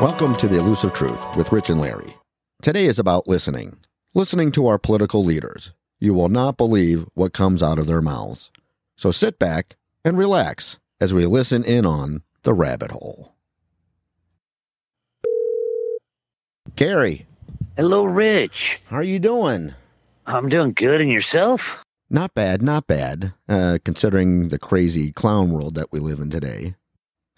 Welcome to The Elusive Truth with Rich and Larry. Today is about listening. Listening to our political leaders. You will not believe what comes out of their mouths. So sit back and relax as we listen in on the rabbit hole. Gary, Hello, Rich. how are you doing? I'm doing good, and yourself? Not bad, not bad, uh, considering the crazy clown world that we live in today.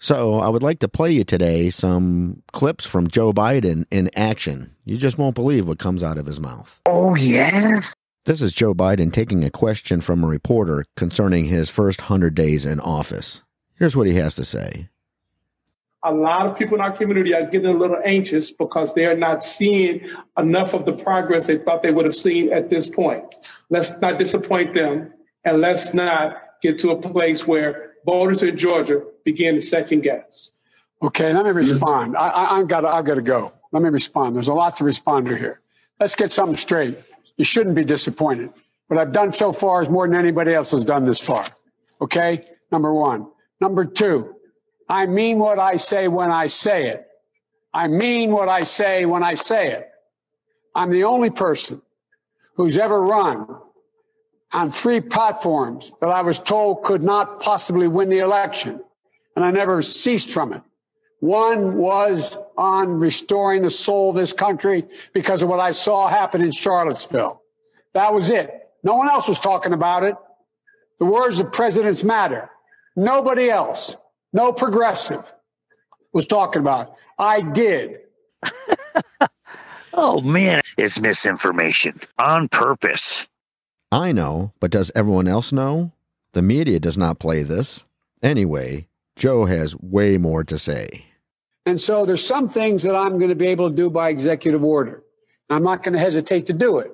So, I would like to play you today some clips from Joe Biden in action. You just won't believe what comes out of his mouth. Oh, yeah? This is Joe Biden taking a question from a reporter concerning his first 100 days in office. Here's what he has to say. a lot of people in our community are getting a little anxious because they are not seeing enough of the progress they thought they would have seen at this point. Let's not disappoint them and let's not get to a place where voters in Georgia began to second guess. Okay, let me respond. I, I, I've got I've got to go. Let me respond. There's a lot to respond to here. Let's get something straight. You shouldn't be disappointed. What I've done so far is more than anybody else has done this far. Okay, number one. Number two, I mean what I say when I say it. I mean what I say when I say it. I'm the only person who's ever run on three platforms that I was told could not possibly win the election. And I never ceased from it. One was on restoring the soul of this country because of what I saw happen in Charlottesville. That was it. No one else was talking about it. The words of presidents matter. Nobody else, no progressive was talking about. it. I did. Oh, man. It's misinformation on purpose. I know, but does everyone else know? The media does not play this. Anyway, Joe has way more to say. And so there's some things that I'm going to be able to do by executive order. I'm not going to hesitate to do it.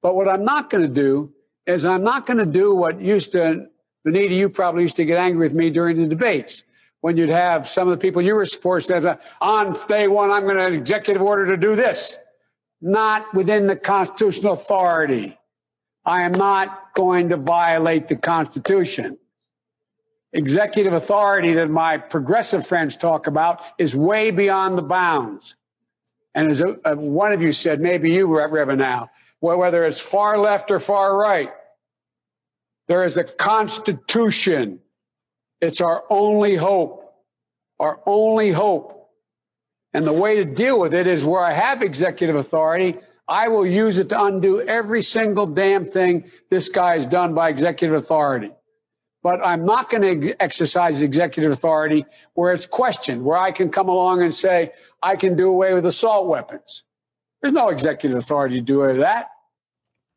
But what I'm not going to do is I'm not going to do what used to, Benita, you probably used to get angry with me during the debates when you'd have some of the people you were supporting said, on day one, I'm going to executive order to do this. Not within the constitutional authority. I am not going to violate the Constitution. Executive authority that my progressive friends talk about is way beyond the bounds. And as a, uh, one of you said, maybe you, Reverend now, whether it's far left or far right, there is a Constitution. It's our only hope, our only hope. And the way to deal with it is where I have executive authority, I will use it to undo every single damn thing this guy has done by executive authority. But I'm not going to exercise executive authority where it's questioned, where I can come along and say, I can do away with assault weapons. There's no executive authority to do away with that.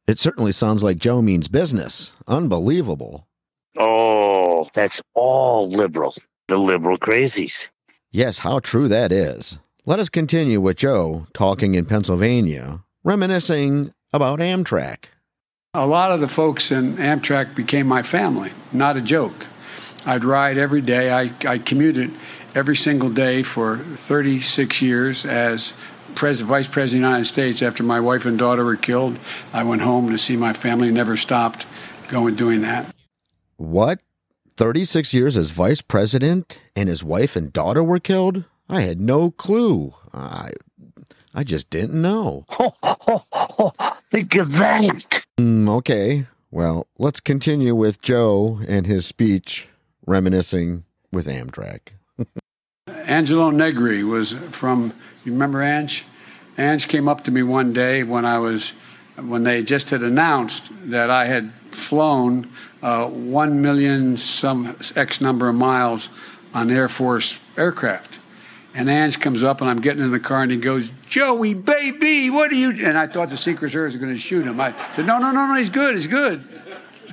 It certainly sounds like Joe means business. Unbelievable. Oh, that's all liberal. The liberal crazies. Yes, how true that is. Let us continue with Joe talking in Pennsylvania, reminiscing about Amtrak. A lot of the folks in Amtrak became my family, not a joke. I'd ride every day. I, I commuted every single day for 36 years as pres- Vice President of the United States. After my wife and daughter were killed, I went home to see my family, never stopped going doing that. What? 36 years as vice president and his wife and daughter were killed? I had no clue. I I just didn't know. Think of that. Mm, okay. Well, let's continue with Joe and his speech reminiscing with Amtrak. Angelo Negri was from, you remember Ange? Ange came up to me one day when I was, when they just had announced that I had flown uh, one million some X number of miles on Air Force aircraft. And Ange comes up and I'm getting in the car and he goes, Joey, baby, what are you? And I thought the Secret Service was going to shoot him. I said, no, no, no, no, he's good, he's good.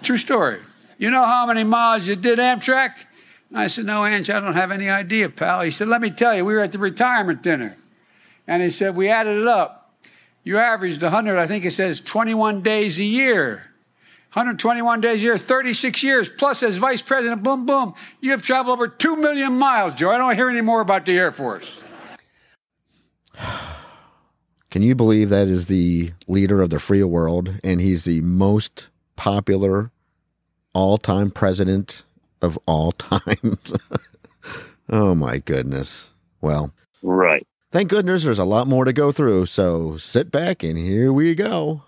True story. You know how many miles you did Amtrak? And I said, No, Ange, I don't have any idea, pal. He said, Let me tell you, we were at the retirement dinner. And he said, We added it up. You averaged 100, I think it says 21 days a year. 121 days a year, 36 years, plus as vice president, boom, boom. You have traveled over 2 million miles, Joe. I don't hear any more about the Air Force. Can you believe that is the leader of the free world and he's the most popular all time president of all times? oh my goodness. Well, Right. Thank goodness there's a lot more to go through, so sit back and here we go.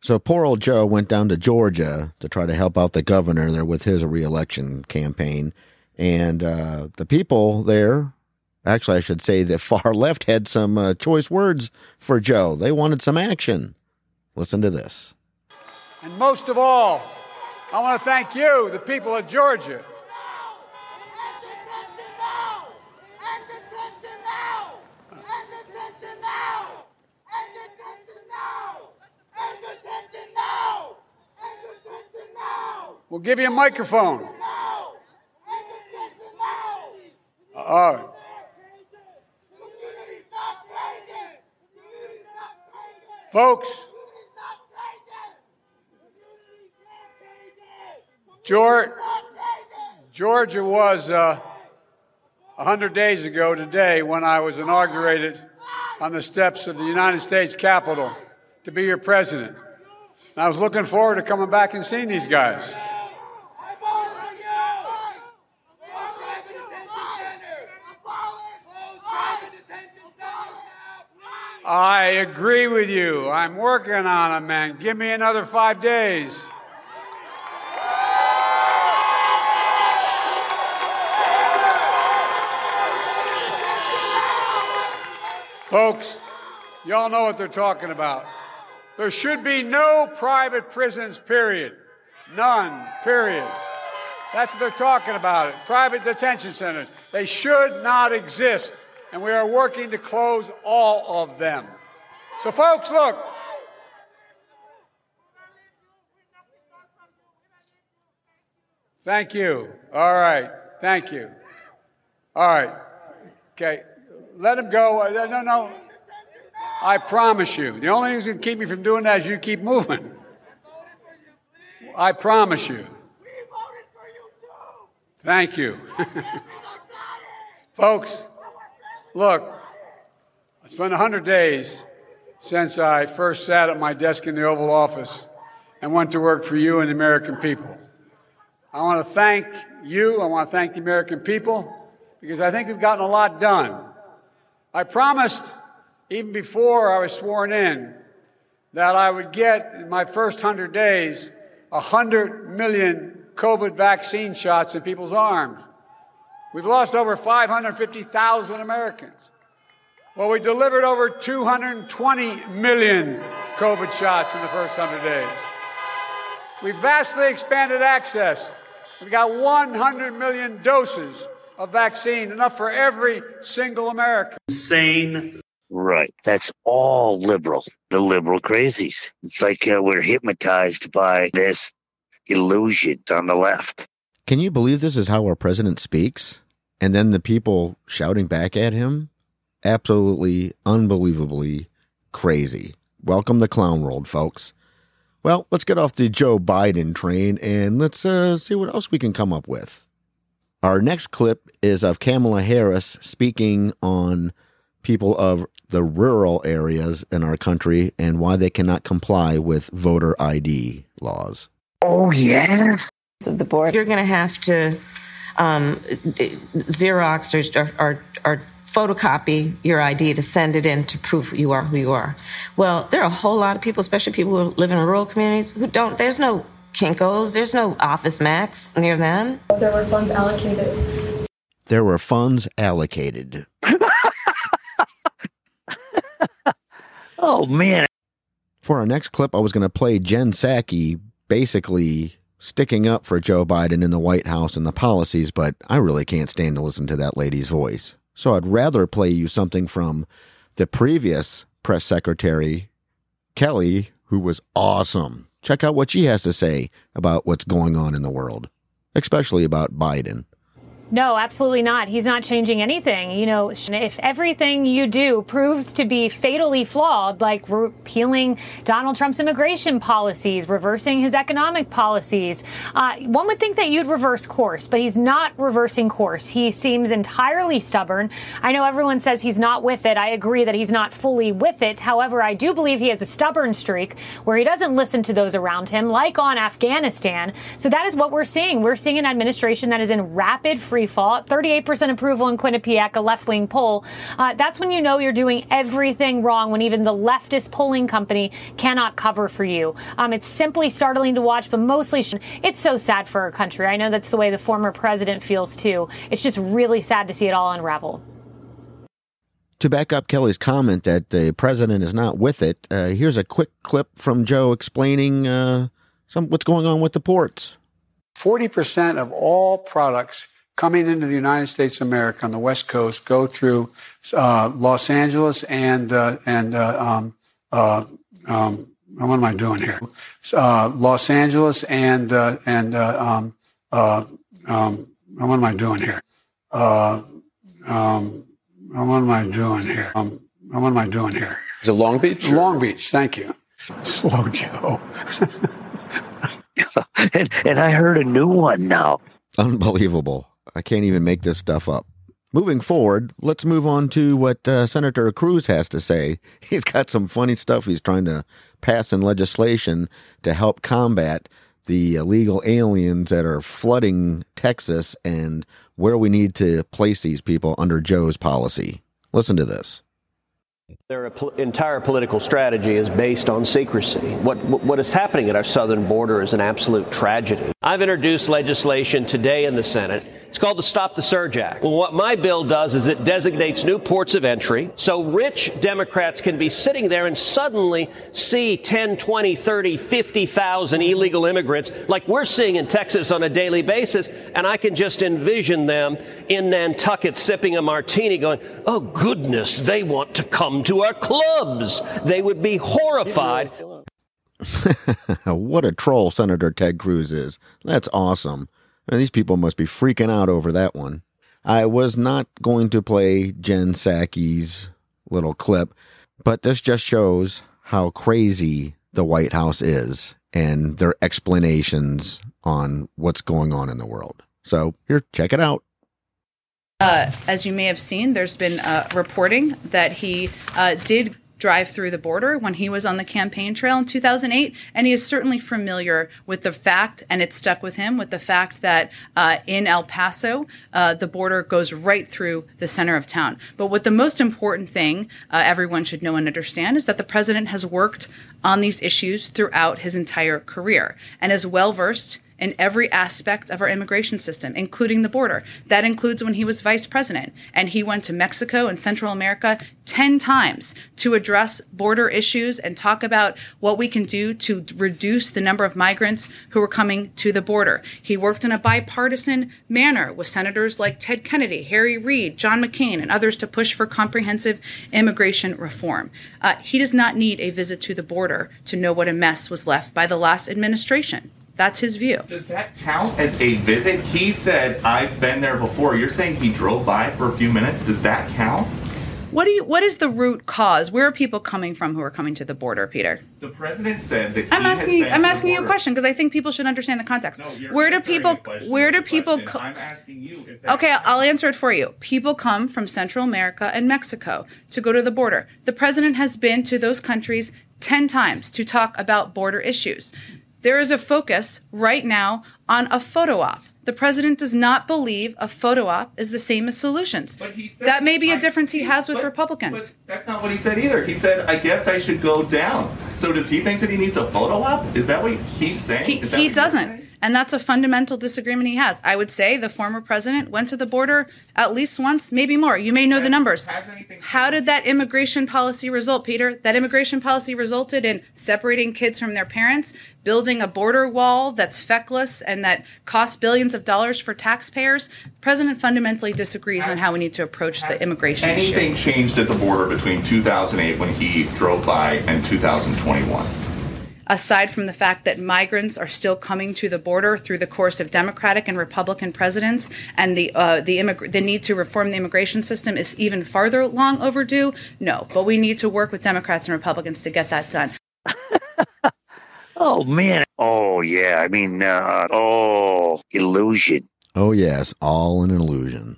So poor old Joe went down to Georgia to try to help out the governor there with his reelection campaign. And uh, the people there, actually, I should say the far left had some uh, choice words for Joe. They wanted some action. Listen to this. And most of all, I want to thank you, the people of Georgia. We'll give you a microphone. Oh. Folks, Georgia, Georgia was uh, 100 days ago today when I was inaugurated on the steps of the United States Capitol to be your president. And I was looking forward to coming back and seeing these guys. I agree with you. I'm working on it, man. Give me another five days. Folks, y'all know what they're talking about. There should be no private prisons, period. None, period. That's what they're talking about. Private detention centers. They should not exist and we are working to close all of them. So, folks, look. Thank you. All right. Thank you. All right. Okay. Let him go. Uh, no, no. I promise you. The only thing that's going to keep me from doing that is you keep moving. I promise you. We voted for you, too. Thank you. Folks, Look, it's been 100 days since I first sat at my desk in the Oval Office and went to work for you and the American people. I want to thank you. I want to thank the American people because I think we've gotten a lot done. I promised, even before I was sworn in, that I would get in my first 100 days 100 million COVID vaccine shots in people's arms. We've lost over 550,000 Americans. Well, we delivered over 220 million COVID shots in the first 100 days. We've vastly expanded access. We've got 100 million doses of vaccine, enough for every single American. Insane. Right. That's all liberal. The liberal crazies. It's like uh, we're hypnotized by this illusion on the left. Can you believe this is how our president speaks? And then the people shouting back at him? Absolutely, unbelievably crazy. Welcome to Clown World, folks. Well, let's get off the Joe Biden train and let's uh, see what else we can come up with. Our next clip is of Kamala Harris speaking on people of the rural areas in our country and why they cannot comply with voter ID laws. Oh, yeah of the board. You're going to have to um, Xerox or, or, or photocopy your ID to send it in to prove you are who you are. Well, there are a whole lot of people, especially people who live in rural communities, who don't. There's no Kinkos, there's no Office Max near them. There were funds allocated. There were funds allocated. oh, man. For our next clip, I was going to play Jen Psaki basically sticking up for Joe Biden in the White House and the policies, but I really can't stand to listen to that lady's voice. So I'd rather play you something from the previous press secretary, Kayleigh, who was awesome. Check out what she has to say about what's going on in the world, especially about Biden. No, absolutely not. He's not changing anything. You know, if everything you do proves to be fatally flawed, like repealing Donald Trump's immigration policies, reversing his economic policies, uh, one would think that you'd reverse course, but he's not reversing course. He seems entirely stubborn. I know everyone says he's not with it. I agree that he's not fully with it. However, I do believe he has a stubborn streak where he doesn't listen to those around him, like on Afghanistan. So that is what we're seeing. We're seeing an administration that is in rapid free free fall, 38% approval in Quinnipiac, a left wing poll. Uh, that's when you know you're doing everything wrong when even the leftist polling company cannot cover for you. Um, it's simply startling to watch, but mostly it's so sad for our country. I know that's the way the former president feels too. It's just really sad to see it all unravel. To back up Kayleigh's comment that the president is not with it, uh, here's a quick clip from Joe explaining uh, some what's going on with the ports. 40% of all products coming into the United States of America on the West Coast go through uh, Los Angeles and uh, and uh, um, uh, um, what am I doing here? Los Angeles and and um, um, what am I doing here? Um, what am I doing here? Um, what am I doing here? Is it Long Beach? Or? Long Beach. Thank you. Slow Joe. and, and I heard a new one now. Unbelievable. I can't even make this stuff up. Moving forward, let's move on to what uh, Senator Cruz has to say. He's got some funny stuff he's trying to pass in legislation to help combat the illegal aliens that are flooding Texas and where we need to place these people under Joe's policy. Listen to this. Their entire political strategy is based on secrecy. What, what is happening at our southern border is an absolute tragedy. I've introduced legislation today in the Senate it's called the Stop the Surge Act. Well, what my bill does is it designates new ports of entry so rich Democrats can be sitting there and suddenly see 10, 20, 30, 50,000 illegal immigrants like we're seeing in Texas on a daily basis. And I can just envision them in Nantucket sipping a martini going, oh goodness, they want to come to our clubs. They would be horrified. what a troll Senator Ted Cruz is. That's awesome. And these people must be freaking out over that one. I was not going to play Jen Psaki's little clip, but this just shows how crazy the White House is and their explanations on what's going on in the world. So here, check it out. Uh, as you may have seen, there's been uh, reporting that he uh, did drive through the border when he was on the campaign trail in 2008. And he is certainly familiar with the fact, and it stuck with him, with the fact that uh, in El Paso, uh, the border goes right through the center of town. But what the most important thing uh, everyone should know and understand is that the president has worked on these issues throughout his entire career and is well versed in every aspect of our immigration system, including the border. That includes when he was vice president and he went to Mexico and Central America 10 times to address border issues and talk about what we can do to reduce the number of migrants who are coming to the border. He worked in a bipartisan manner with senators like Ted Kennedy, Harry Reid, John McCain, and others to push for comprehensive immigration reform. Uh, he does not need a visit to the border to know what a mess was left by the last administration. That's his view. Does that count as a visit? He said, I've been there before. You're saying he drove by for a few minutes. Does that count? What do you? What is the root cause? Where are people coming from who are coming to the border, Peter? The president said that I'm asking you. I'm asking you a question because I think people should understand the context. No, where do people? Where do people? Co- I'm asking you. okay, I'll answer it for you. People come from Central America and Mexico to go to the border. The president has been to those countries ten times to talk about border issues. There is a focus right now on a photo op. The president does not believe a photo op is the same as solutions. Said, that may be a difference he has with but, Republicans. But that's not what he said either. He said, I guess I should go down. So does he think that he needs a photo op? Is that what he's saying? He, he doesn't. And that's a fundamental disagreement he has. I would say the former president went to the border at least once, maybe more. You may know the numbers. How did that immigration policy result, Peter? That immigration policy resulted in separating kids from their parents, building a border wall that's feckless and that costs billions of dollars for taxpayers. The president fundamentally disagrees on how we need to approach the immigration anything issue. changed at the border between 2008 when he drove by and 2021? Aside from the fact that migrants are still coming to the border through the course of Democratic and Republican presidents, and the uh, the, immig- the need to reform the immigration system is even farther long overdue. No, but we need to work with Democrats and Republicans to get that done. oh man! Oh yeah! I mean, uh, oh illusion. Oh yes, all an illusion.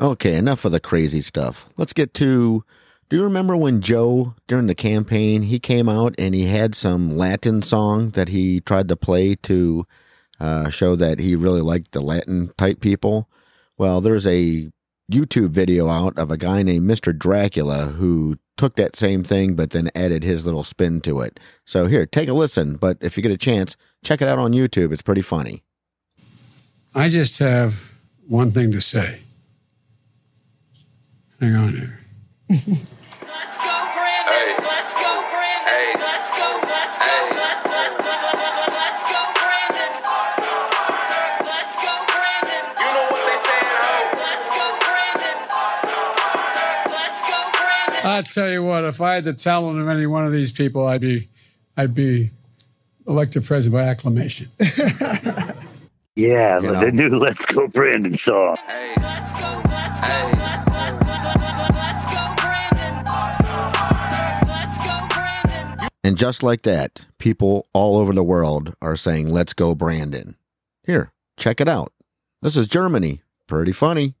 Okay, enough of the crazy stuff. Let's get to do you remember when Joe, during the campaign, he came out and he had some Latin song that he tried to play to uh, show that he really liked the Latin type people. Well, there's a YouTube video out of a guy named Mr. Dracula who took that same thing but then added his little spin to it. So here, take a listen. But if you get a chance, check it out on YouTube. It's pretty funny. I just have one thing to say. Hang on here. I tell you what, if I had the talent of any one of these people, I'd be, I'd be elected president by acclamation. Yeah, You know. the new Let's Go Brandon song. Let's go. Let's go. Let, let, let, let, let, let's go, Brandon. Let's go, Brandon. And just like that, people all over the world are saying, let's go, Brandon. Here, check it out. This is Germany. Pretty funny.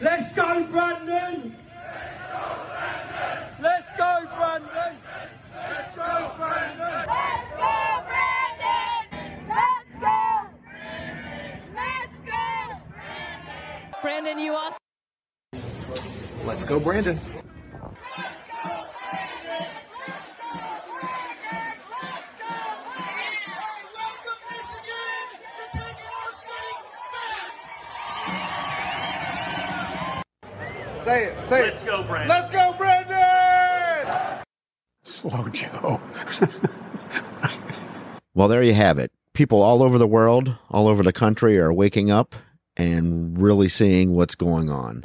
Let's go, Brandon. Let's go, Brandon. Let's go, Brandon. Let's go, Brandon. Let's go. Let's go. Brandon, you also. Let's go, Brandon. Say it. Say it. Let's go, Brandon. Let's go, Brandon. Slow Joe. Well, there you have it. People all over the world, all over the country are waking up and really seeing what's going on.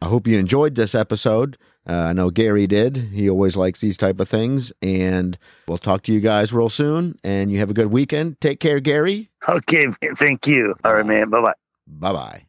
I hope you enjoyed this episode. Uh, I know Gary did. He always likes these type of things. And we'll talk to you guys real soon. And you have a good weekend. Take care, Gary. Okay, thank you. All right, man. Bye bye. Bye bye.